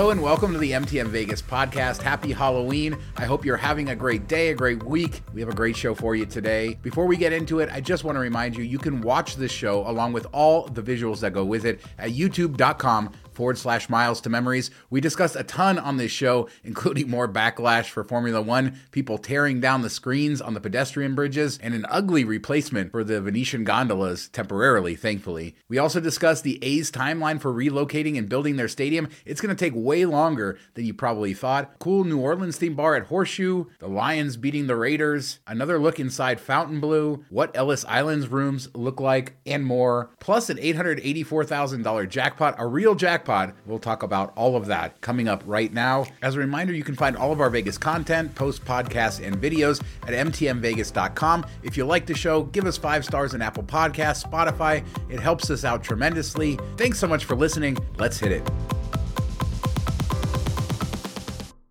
Hello and welcome to the MTM Vegas podcast. Happy Halloween. I hope you're having a great day, a great week. We have a great show for you today. Before we get into it, I just want to remind you you can watch this show along with all the visuals that go with it at youtube.com forward slash miles to memories. We discussed a ton on this show, including more backlash for Formula One, people tearing down the screens on the pedestrian bridges, and an ugly replacement for the Venetian gondolas temporarily, thankfully. We also discussed the A's timeline for relocating and building their stadium. It's going to take way longer than you probably thought. Cool New Orleans theme bar at Horseshoe, the Lions beating the Raiders, another look inside Fontainebleau, what Ellis Island's rooms look like, and more. Plus an $884,000 jackpot, a real jackpot We'll talk about all of that coming up right now. As a reminder, you can find all of our Vegas content, post podcasts, and videos at mtmvegas.com. If you like the show, give us five stars in Apple Podcasts, Spotify. It helps us out tremendously. Thanks so much for listening. Let's hit it.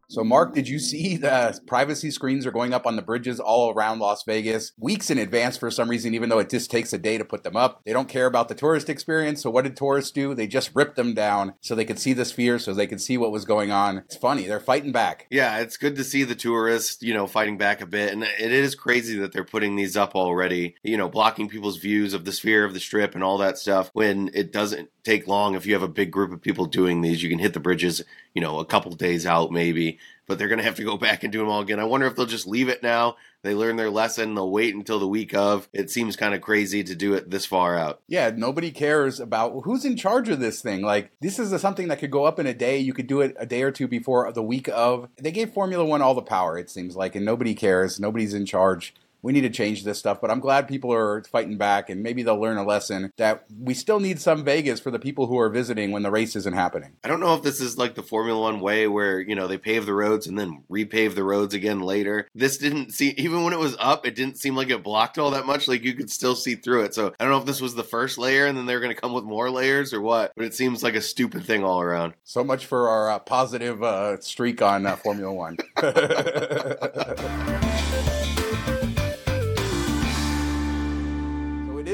So, Mark, did you see the privacy screens are going up on the bridges all around Las Vegas weeks in advance for some reason, even though it just takes a day to put them up? They don't care about the tourist experience. So, what did tourists do? They just ripped them down so they could see the sphere, so they could see what was going on. It's funny. They're fighting back. Yeah, it's good to see the tourists, you know, fighting back a bit. And it is crazy that they're putting these up already, you know, blocking people's views of the sphere, of the strip, and all that stuff when it doesn't take long. If you have a big group of people doing these, you can hit the bridges, you know, a couple days out maybe but they're going to have to go back and do them all again. I wonder if they'll just leave it now. They learn their lesson. They'll wait until the week of. It seems kind of crazy to do it this far out. Yeah, nobody cares about who's in charge of this thing. Like, this is a, something that could go up in a day. You could do it a day or two before the week of. They gave Formula One all the power, it seems like, and nobody cares. Nobody's in charge we need to change this stuff. But I'm glad people are fighting back, and maybe they'll learn a lesson that we still need some Vegas for the people who are visiting when the race isn't happening. I don't know if this is like the Formula One way where, you know, they pave the roads and then repave the roads again later. This didn't see, even when it was up, it didn't seem like it blocked all that much. Like you could still see through it. So I don't know if this was the first layer and then they're going to come with more layers or what, but it seems like a stupid thing all around. So much for our uh, positive uh, streak on uh, Formula One.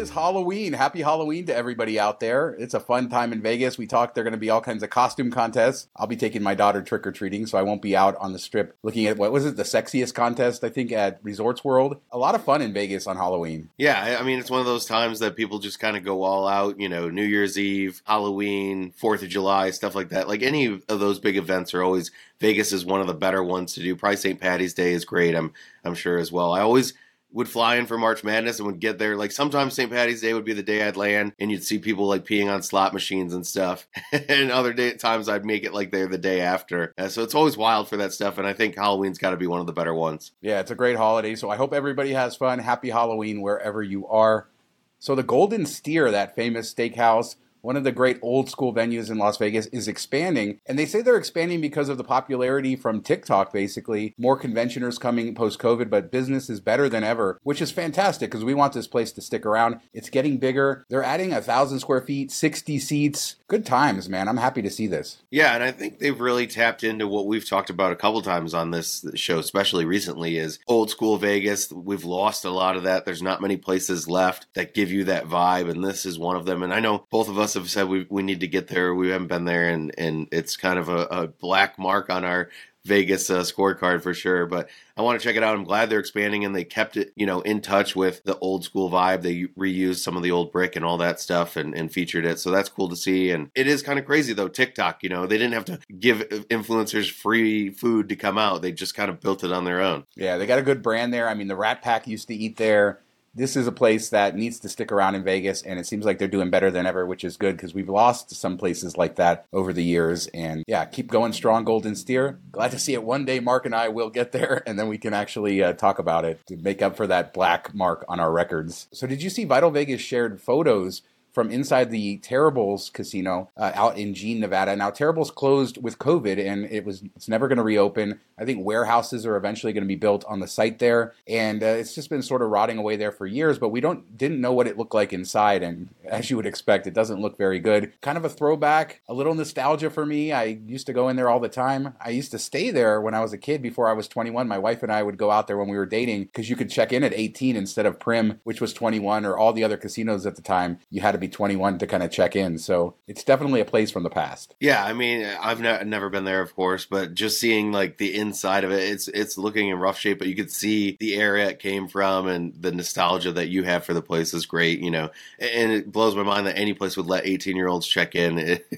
is Halloween. Happy Halloween to everybody out there. It's a fun time in Vegas. We talked there are going to be all kinds of costume contests. I'll be taking my daughter trick or treating, so I won't be out on the strip looking at what was it, the sexiest contest, I think, at Resorts World. A lot of fun in Vegas on Halloween. Yeah, I mean, it's one of those times that people just kind of go all out, you know, New Year's Eve, Halloween, 4th of July, stuff like that. Like any of those big events are always Vegas is one of the better ones to do. Probably St. Patty's Day is great, I'm I'm sure as well. I always would fly in for March Madness and would get there. Like sometimes St. Patty's Day would be the day I'd land, and you'd see people like peeing on slot machines and stuff. and other day, times I'd make it like they're the day after. Uh, so it's always wild for that stuff. And I think Halloween's got to be one of the better ones. Yeah, it's a great holiday. So I hope everybody has fun. Happy Halloween wherever you are. So the Golden Steer, that famous steakhouse one of the great old school venues in Las Vegas, is expanding. And they say they're expanding because of the popularity from TikTok, basically. More conventioners coming post COVID, but business is better than ever, which is fantastic because we want this place to stick around. It's getting bigger. They're adding a thousand square feet, 60 seats. Good times, man. I'm happy to see this. Yeah, and I think they've really tapped into what we've talked about a couple times on this show, especially recently, is old school Vegas. We've lost a lot of that. There's not many places left that give you that vibe, and this is one of them. And I know both of us have said we we need to get there. We haven't been there, and and it's kind of a, a black mark on our Vegas uh, scorecard for sure. But I want to check it out. I'm glad they're expanding and they kept it, you know, in touch with the old school vibe. They reused some of the old brick and all that stuff and, and featured it. So that's cool to see. And it is kind of crazy though. TikTok, you know, they didn't have to give influencers free food to come out. They just kind of built it on their own. Yeah, they got a good brand there. I mean, the Rat Pack used to eat there this is a place that needs to stick around in Vegas, and it seems like they're doing better than ever, which is good because we've lost some places like that over the years. And yeah, keep going strong, Golden Steer. Glad to see it one day. Mark and I will get there, and then we can actually uh, talk about it to make up for that black mark on our records. So, did you see Vital Vegas shared photos? From inside the Terrible's casino uh, out in Jean, Nevada. Now Terrible's closed with COVID, and it was it's never going to reopen. I think warehouses are eventually going to be built on the site there, and uh, it's just been sort of rotting away there for years. But we don't didn't know what it looked like inside, and as you would expect, it doesn't look very good. Kind of a throwback, a little nostalgia for me. I used to go in there all the time. I used to stay there when I was a kid before I was 21. My wife and I would go out there when we were dating because you could check in at 18 instead of Primm, which was 21, or all the other casinos at the time. You had to be be 21 to kind of check in. So it's definitely a place from the past. Yeah, I mean, I've ne- never been there, of course, but just seeing like the inside of it, it's it's looking in rough shape. But you could see the area it came from and the nostalgia that you have for the place is great. You know, and it blows my mind that any place would let 18 year olds check in.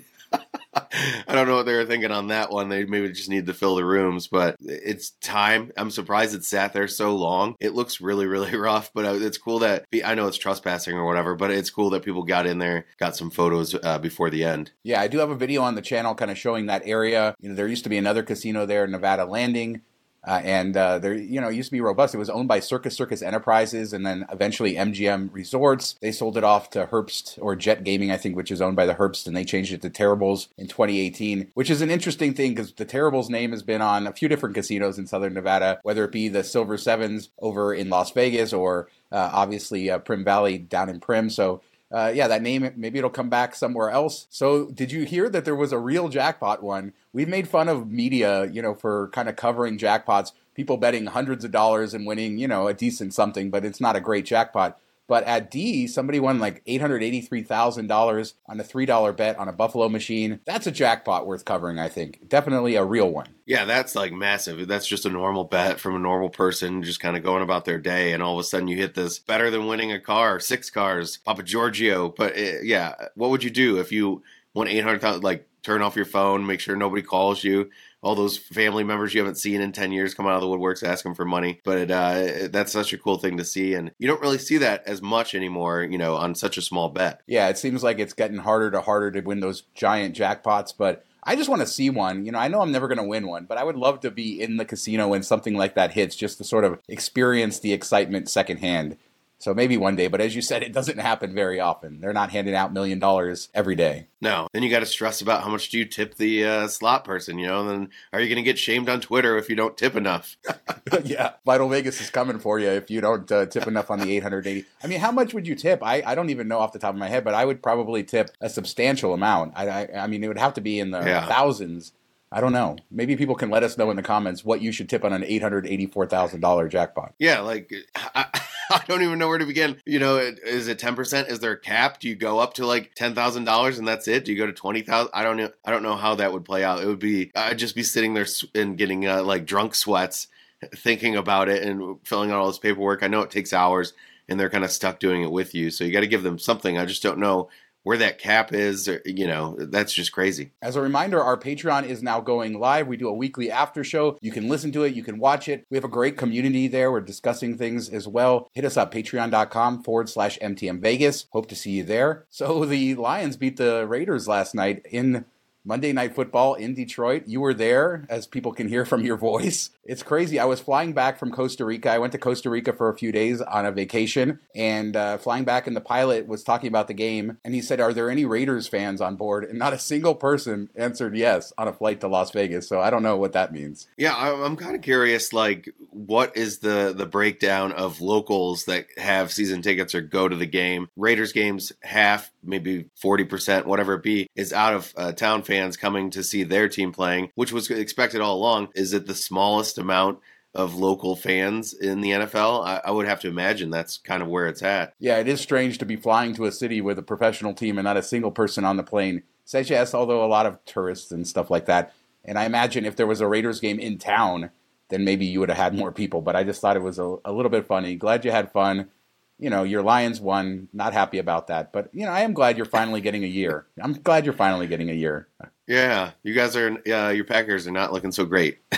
I don't know what they were thinking on that one. They maybe just need to fill the rooms, but it's time. I'm surprised it sat there so long. It looks really, really rough, but uh, it's cool that I know it's trespassing or whatever, but it's cool that people got in there, got some photos uh, before the end. Yeah, I do have a video on the channel kind of showing that area. You know, there used to be another casino there, Nevada Landing. Uh, and uh, there, you know, it used to be robust. It was owned by Circus Circus Enterprises, and then eventually MGM Resorts. They sold it off to Herbst or JETT Gaming, I think, which is owned by the Herbst, and they changed it to Terrible's in 2018, which is an interesting thing because the Terrible's name has been on a few different casinos in Southern Nevada, whether it be the Silver Sevens over in Las Vegas or uh, obviously uh, Primm Valley down in Primm. So uh, yeah, that name, maybe it'll come back somewhere else. So, did you hear that there was a real jackpot one? We've made fun of media, you know, for kind of covering jackpots, people betting hundreds of dollars and winning, you know, a decent something, but it's not a great jackpot. But at D, somebody won like $883,000 on a $3 bet on a Buffalo machine. That's a jackpot worth covering, I think. Definitely a real one. Yeah, that's like massive. That's just a normal bet from a normal person just kind of going about their day. And all of a sudden you hit this better than winning a car, six cars, Papa Giorgio. But it, eh, yeah, what would you do if you won 800,000? Like turn off your phone, make sure nobody calls you all those family members you haven't seen in 10 years come out of the woodworks asking for money. But it, uh, that's such a cool thing to see. And you don't really see that as much anymore, you know, on such a small bet. Yeah, it seems like it's getting harder to harder to win those giant jackpots. But I just want to see one. You know, I know I'm never going to win one, but I would love to be in the casino when something like that hits just to sort of experience the excitement secondhand. So maybe one day, but as you said, it doesn't happen very often. They're not handing out million dollars every day. No. Then you got to stress about how much do you tip the uh, slot person, you know? And then are you going to get shamed on Twitter if you don't tip enough? yeah. Vital Vegas is coming for you if you don't uh, tip enough on the 880. I mean, how much would you tip? I, I don't even know off the top of my head, but I would probably tip a substantial amount. I, I, I mean, it would have to be in the yeah. thousands. I don't know. Maybe people can let us know in the comments what you should tip on an eight hundred eighty-four thousand dollar jackpot. Yeah, like I, I don't even know where to begin. You know, is it ten percent? Is there a cap? Do you go up to like ten thousand dollars and that's it? Do you go to twenty thousand? I don't know. I don't know how that would play out. It would be I'd just be sitting there and getting uh, like drunk sweats, thinking about it and filling out all this paperwork. I know it takes hours, and they're kind of stuck doing it with you. So you got to give them something. I just don't know where that cap is, or, you know, that's just crazy. As a reminder, our Patreon is now going live. We do a weekly after show. You can listen to it, you can watch it. We have a great community there. We're discussing things as well. Hit us up, patreon.com forward slash MTM Vegas. Hope to see you there. So the Lions beat the Raiders last night in Monday Night Football in Detroit. You were there, as people can hear from your voice. It's crazy. I was flying back from Costa Rica. I went to Costa Rica for a few days on a vacation, and uh, flying back, and the pilot was talking about the game, and he said, "Are there any Raiders fans on board?" And not a single person answered yes on a flight to Las Vegas. So I don't know what that means. Yeah, I'm kind of curious. Like, what is the the breakdown of locals that have season tickets or go to the game? Raiders games, half, maybe forty percent, whatever it be, is out of uh, town fans fans coming to see their team playing, which was expected all along. Is it the smallest amount of local fans in the NFL? I, I, would have to imagine that's kind of where it's at. Yeah, it is strange to be flying to a city with a professional team and not a single person on the plane. Says yes, although a lot of tourists and stuff like that. And I imagine if there was a Raiders game in town, then maybe you would have had more people. But I just thought it was a, a little bit funny. Glad you had fun you know, your Lions won. Not happy about that, but you know, I am glad you're finally getting a year. I'm glad you're finally getting a year. Yeah, you guys are. Uh, your Packers are not looking so great.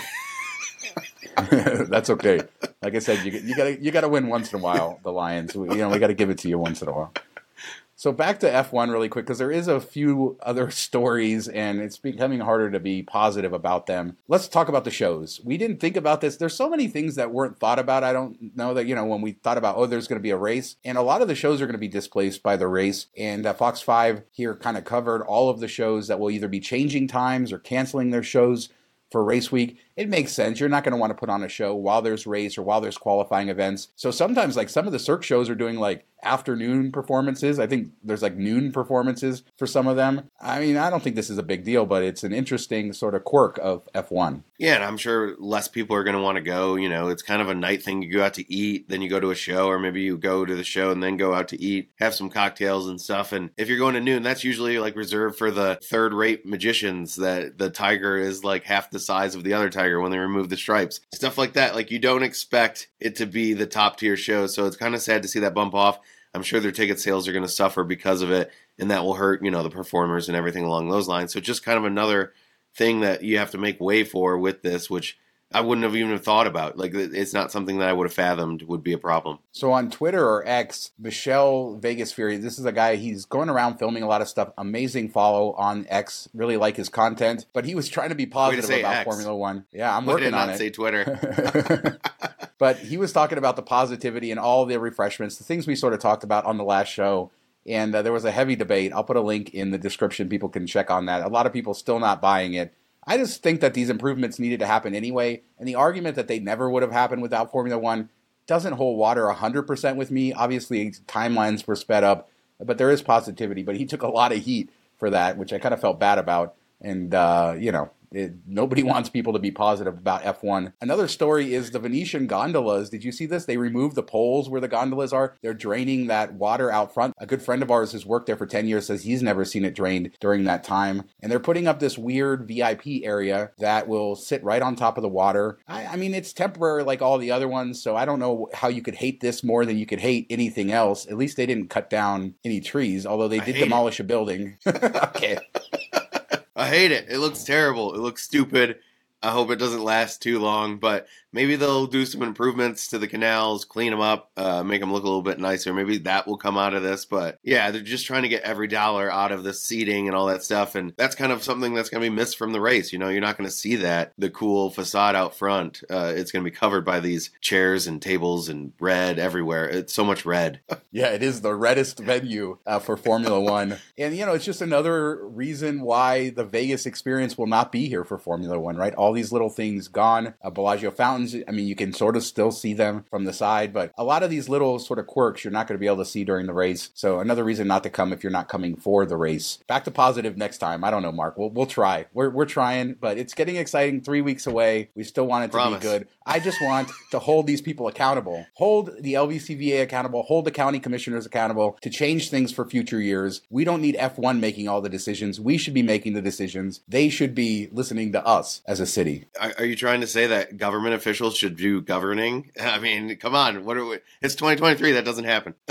That's okay. Like I said, you, you gotta you gotta win once in a while. The Lions, you know, we got to give it to you once in a while. So back to F1 really quick because there is a few other stories and it's becoming harder to be positive about them. Let's talk about the shows. We didn't think about this. There's so many things that weren't thought about. I don't know that, you know, when we thought about, oh, there's going to be a race and a lot of the shows are going to be displaced by the race. And uh, Fox 5 here kind of covered all of the shows that will either be changing times or canceling their shows for race week, it makes sense. You're not going to want to put on a show while there's race or while there's qualifying events. So sometimes, like some of the Cirque shows are doing like afternoon performances. I think there's like noon performances for some of them. I mean, I don't think this is a big deal, but it's an interesting sort of quirk of F1. Yeah, and I'm sure less people are going to want to go. You know, it's kind of a night thing. You go out to eat, then you go to a show, or maybe you go to the show and then go out to eat, have some cocktails and stuff. And if you're going to noon, that's usually like reserved for the third rate magicians that the tiger is like half the size of the other tiger when they remove the stripes. Stuff like that. Like you don't expect it to be the top tier show. So it's kind of sad to see that bump off. I'm sure their ticket sales are going to suffer because of it, and that will hurt, you know, the performers and everything along those lines. So just kind of another thing that you have to make way for with this, which I wouldn't have even thought about. Like it's not something that I would have fathomed would be a problem. So on Twitter or X, Michelle Vegas Fury, this is a guy he's going around filming a lot of stuff. Amazing follow on X. Really like his content, but he was trying to be positive to about X. Formula One. Yeah, I'm Why working did on not it. say Twitter. but he was talking about the positivity and all the refreshments, the things we sort of talked about on the last show. And uh, there was a heavy debate. I'll put a link in the description. People can check on that. A lot of people still not buying it. I just think that these improvements needed to happen anyway. And the argument that they never would have happened without Formula One doesn't hold water 100% with me. Obviously, timelines were sped up, but there is positivity. But he took a lot of heat for that, which I kind of felt bad about. And, uh, you know, it, nobody wants people to be positive about F1. Another story is the Venetian gondolas. Did you see this? They removed the poles where the gondolas are. They're draining that water out front. A good friend of ours who's worked there for 10 years says he's never seen it drained during that time. And they're putting up this weird VIP area that will sit right on top of the water. I, I mean, it's temporary like all the other ones, so I don't know how you could hate this more than you could hate anything else. At least they didn't cut down any trees, although they did hate it. demolish a building. okay. I hate it. It looks terrible. It looks stupid. I hope it doesn't last too long, but maybe they'll do some improvements to the canals, clean them up, uh, make them look a little bit nicer. Maybe that will come out of this. But yeah, they're just trying to get every dollar out of the seating and all that stuff. And that's kind of something that's going to be missed from the race. You know, you're not going to see that, the cool facade out front. Uh, it's going to be covered by these chairs and tables and red everywhere. It's so much red. Yeah, it is the reddest venue uh, for Formula One. And, you know, it's just another reason why the Vegas experience will not be here for Formula One, right? All these little things gone. Uh, Bellagio I mean, you can sort of still see them from the side, but a lot of these little sort of quirks you're not going to be able to see during the race. So, another reason not to come if you're not coming for the race. Back to positive next time. I don't know, Mark. We'll, we'll try. We're, we're trying, but it's getting exciting three weeks away. We still want it to Promise. be good. I just want to hold these people accountable, hold the LVCVA accountable, hold the county commissioners accountable to change things for future years. We don't need F1 making all the decisions. We should be making the decisions. They should be listening to us as a city. Are, are you trying to say that government officials should do governing? I mean, come on. What are we, it's 2023. That doesn't happen.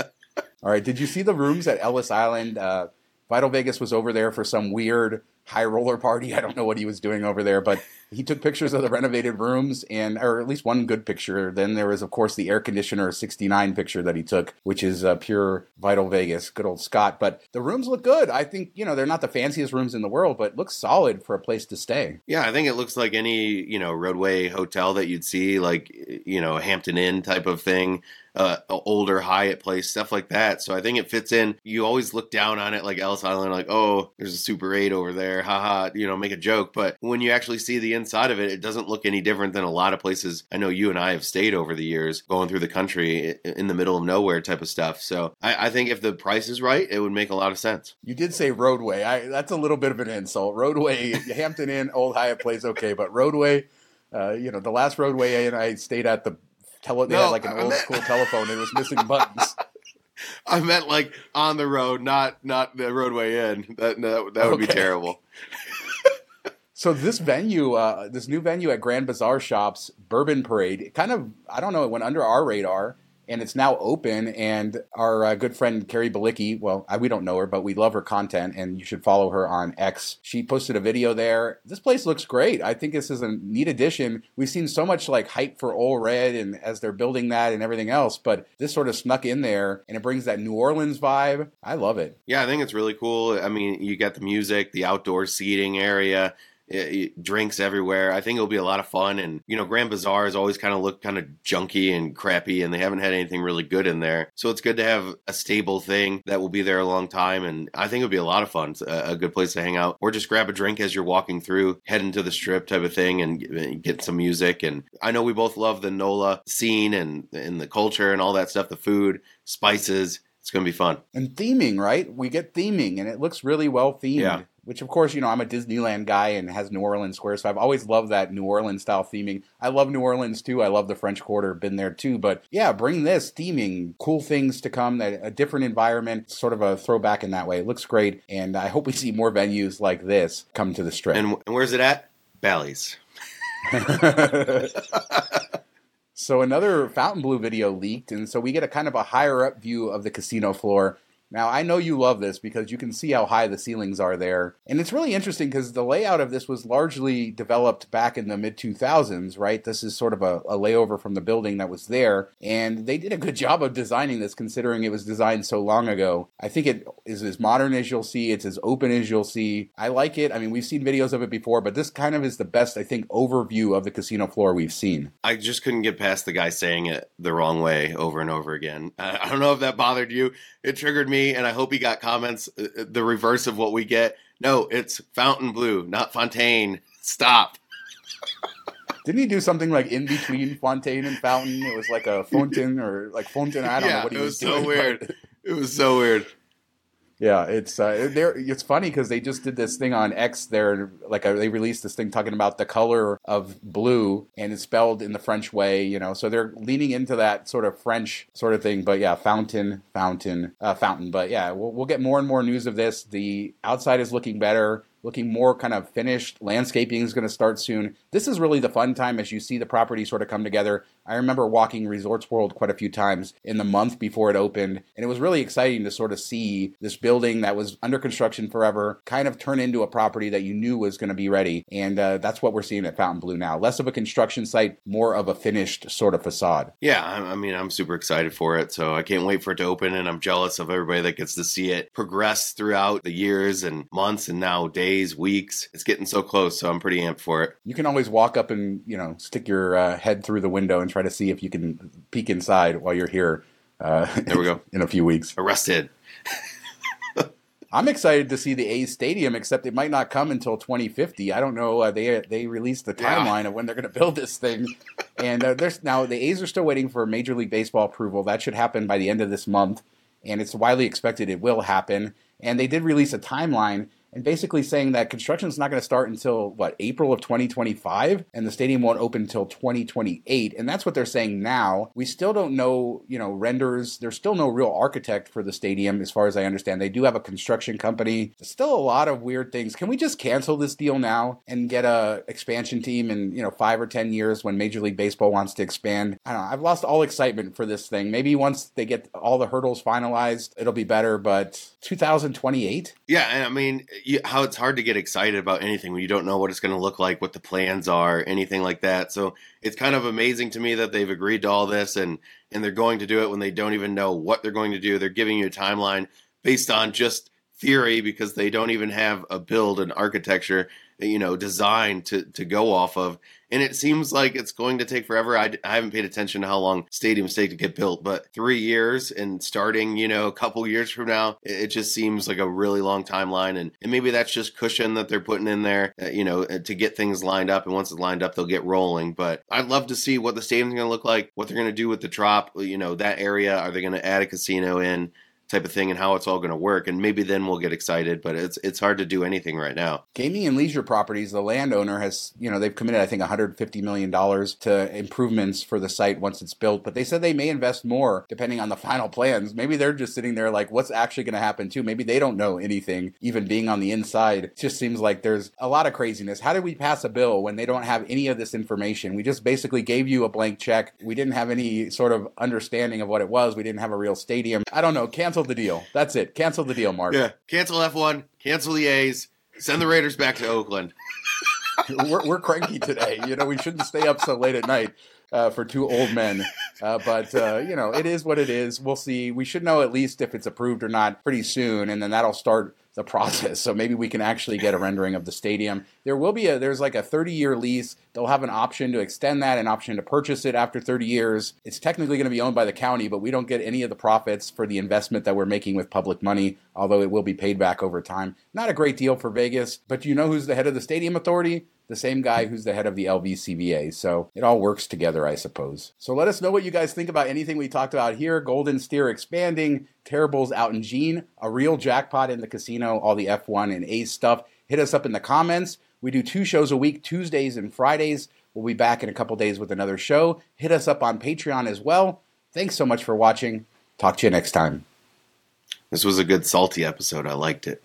All right. Did you see the rooms at Ellis Island? Uh, Vital Vegas was over there for some weird high roller party. I don't know what he was doing over there, but he took pictures of the renovated rooms and, or at least one good picture. Then there was, of course, the air conditioner 69 picture that he took, which is uh, pure Vital Vegas, good old Scott. But the rooms look good. I think, you know, they're not the fanciest rooms in the world, but looks solid for a place to stay. Yeah, I think it looks like any, you know, roadway hotel that you'd see, like, you know, a Hampton Inn type of thing, uh, older Hyatt place, stuff like that. So I think it fits in. You always look down on it like Ellis Island, like, oh, there's a Super 8 over there, haha, you know, make a joke. But when you actually see the inside of it, it doesn't look any different than a lot of places I know you and I have stayed over the years, going through the country in the middle of nowhere type of stuff. So I, I think if the price is right, it would make a lot of sense. You did say roadway. I, that's a little bit of an insult. Roadway, Hampton Inn, Old Hyatt Place, okay, but roadway, uh, you know, the last roadway and I stayed at the tele. They No, had like an I old meant- school telephone and it was missing buttons. I meant like on the road, not not the Rodeway Inn. That that, that would be terrible. So this venue, uh, this new venue at Grand Bazaar Shops, Bourbon Parade, it kind of I don't know, it went under our radar, and it's now open. And our uh, good friend Carrie Balicki, well, I, we don't know her, but we love her content, and you should follow her on X. She posted a video there. This place looks great. I think this is a neat addition. We've seen so much like hype for Old Red, and as they're building that and everything else, but this sort of snuck in there, and it brings that New Orleans vibe. I love it. Yeah, I think it's really cool. I mean, you got the music, the outdoor seating area, drinks everywhere. I think it'll be a lot of fun. And you know, Grand Bazaar has always kind of looked kind of junky and crappy, and they haven't had anything really good in there. So it's good to have a stable thing that will be there a long time. And I think it'll be a lot of fun. It's a, a good place to hang out, or just grab a drink as you're walking through, head into the strip type of thing, and get- get some music. And I know we both love the NOLA scene and and the culture and all that stuff, the food, spices. It's It's going to be fun. And theming, right? We get theming, and it looks really well themed. Yeah. Which, of course, you know, I'm a Disneyland guy and has New Orleans Square, so I've always loved that New Orleans style theming. I love New Orleans too. I love the French Quarter, been there too. But yeah, bring this theming, cool things to come, a, a different environment, sort of a throwback in that way. It looks great, and I hope we see more venues like this come to the strip. And, and where's it at? Bally's. so another Fontainebleau video leaked, and so we get a kind of a higher up view of the casino floor. Now, I know you love this because you can see how high the ceilings are there. And it's really interesting because the layout of this was largely developed back in the mid 2000s, right? This is sort of a, a, layover from the building that was there. And they did a good job of designing this considering it was designed so long ago. I think it is as modern as you'll see, it's as open as you'll see. I like it. I mean, we've seen videos of it before, but this kind of is the best, I think, overview of the casino floor we've seen. I just couldn't get past the guy saying it the wrong way over and over again. I don't know if that bothered you. It triggered me and I hope he got comments uh, uh, the reverse of what we get. No, it's Fontainebleau, not Fontaine. Stop. Didn't he do something like in between Fontaine and Fountain? It was like a fountain or like fountain. I don't yeah, know what he it was, It was doing. so weird. it was so weird. Yeah, it's uh. It's funny because they just did this thing on X. There, like uh, they released this thing talking about the color of blue, and it's spelled in the French way. You know, so they're leaning into that sort of French sort of thing. But yeah, fountain, fountain, uh, fountain. But yeah, we'll, we'll get more and more news of this. The outside is looking better looking more kind of finished. Landscaping is going to start soon. This is really the fun time as you see the property sort of come together. I remember walking Resorts World quite a few times in the month before it opened, and it was really exciting to sort of see this building that was under construction forever kind of turn into a property that you knew was going to be ready. And uh, that's what we're seeing at Fontainebleau now. Less of a construction site, more of a finished sort of facade. Yeah, I mean, I'm super excited for it, so I can't wait for it to open, and I'm jealous of everybody that gets to see it progress throughout the years and months and now days, weeks. It's getting so close, so I'm pretty amped for it. You can always walk up and, you know, stick your uh, head through the window and try to see if you can peek inside while you're here. Uh, there we go. in a few weeks. Arrested. I'm excited to see the A's stadium, except it might not come until 2050. I don't know. Uh, they they released the timeline yeah. of when they're going to build this thing, and uh, there's now the A's are still waiting for Major League Baseball approval. That should happen by the end of this month, and it's widely expected it will happen. And they did release a timeline and basically saying that construction is not going to start until what April of 2025, and the stadium won't open until 2028, and that's what they're saying now. We still don't know, you know, renders. There's still no real architect for the stadium, as far as I understand. They do have a construction company. There's still a lot of weird things. Can we just cancel this deal now and get a expansion team in you know five or ten years when Major League Baseball wants to expand? I don't know. I've lost all excitement for this thing. Maybe once they get all the hurdles finalized, it'll be better. But 2028? Yeah, and I mean you, how it's hard to get excited about anything when you don't know what it's going to look like, what the plans are, anything like that. So it's kind of amazing to me that they've agreed to all this and and they're going to do it when they don't even know what they're going to do. They're giving you a timeline based on just theory because they don't even have a build and architecture you know design to to go off of and it seems like it's going to take forever. I, I haven't paid attention to how long stadiums take to get built but three years and starting you know a couple years from now it, it just seems like a really long timeline. And, and maybe that's just cushion that they're putting in there uh, you know uh, to get things lined up. And once it's lined up they'll get rolling. But i'd love to see what the stadium's going to look like what they're going to do with the drop, you know that area. Are they going to add a casino in type of thing and how it's all going to work and maybe then we'll get excited but it's it's hard to do anything right now. Gaming and leisure properties the landowner has you know they've committed i think 150 million dollars to improvements for the site once it's built but they said they may invest more depending on the final plans. Maybe they're just sitting there like what's actually going to happen too? Maybe they don't know anything even being on the inside. It just seems like there's a lot of craziness. How did we pass a bill when they don't have any of this information? We just basically gave you a blank check. We didn't have any sort of understanding of what it was. We didn't have a real stadium. I don't know. Cancel cancel the deal. That's it. Cancel the deal, Mark. Yeah. Cancel F1. Cancel the A's. Send the Raiders back to Oakland. we're, we're cranky today. You know, we shouldn't stay up so late at night. Uh, for two old men. Uh, but, uh, you know, it is what it is. We'll see. We should know at least if it's approved or not pretty soon, and then that'll start the process. So maybe we can actually get a rendering of the stadium. There will be a there's like a 30 year lease. They'll have an option to extend that, an option to purchase it after 30 years. It's technically going to be owned by the county, but we don't get any of the profits for the investment that we're making with public money, although it will be paid back over time. Not a great deal for Vegas, but do you know who's the head of the stadium authority? The same guy who's the head of the LVCVA. So it all works together, I suppose. So let us know what you guys think about anything we talked about here. Golden Steer expanding, Terrible's out in Jean, a real jackpot in the casino, all the F1 and A's stuff. Hit us up in the comments. We do two shows a week, Tuesdays and Fridays. We'll be back in a couple days with another show. Hit us up on Patreon as well. Thanks so much for watching. Talk to you next time. This was a good salty episode. I liked it.